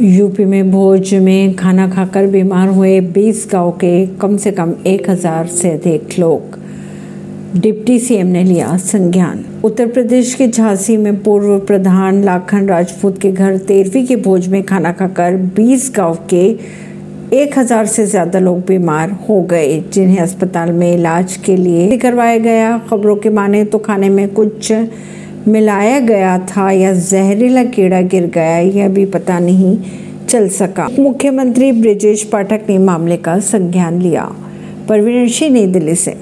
UP में भोज में खाना खाकर बीमार हुए 20 गाँव के कम से कम 1000 से अधिक लोग। डिप्टी सीएम ने लिया संज्ञान। उत्तर प्रदेश के झांसी में पूर्व प्रधान लाखन राजपूत के घर तेरहवीं के भोज में खाना खाकर 20 गाँव के 1000 से ज़्यादा लोग बीमार हो गए, जिन्हें अस्पताल में इलाज के लिए करवाया गया। खबरों के माने तो खाने में कुछ मिलाया गया था या जहरीला कीड़ा गिर गया, यह भी पता नहीं चल सका। मुख्यमंत्री ब्रिजेश पाठक ने मामले का संज्ञान लिया। परवीन सिंह नई दिल्ली से।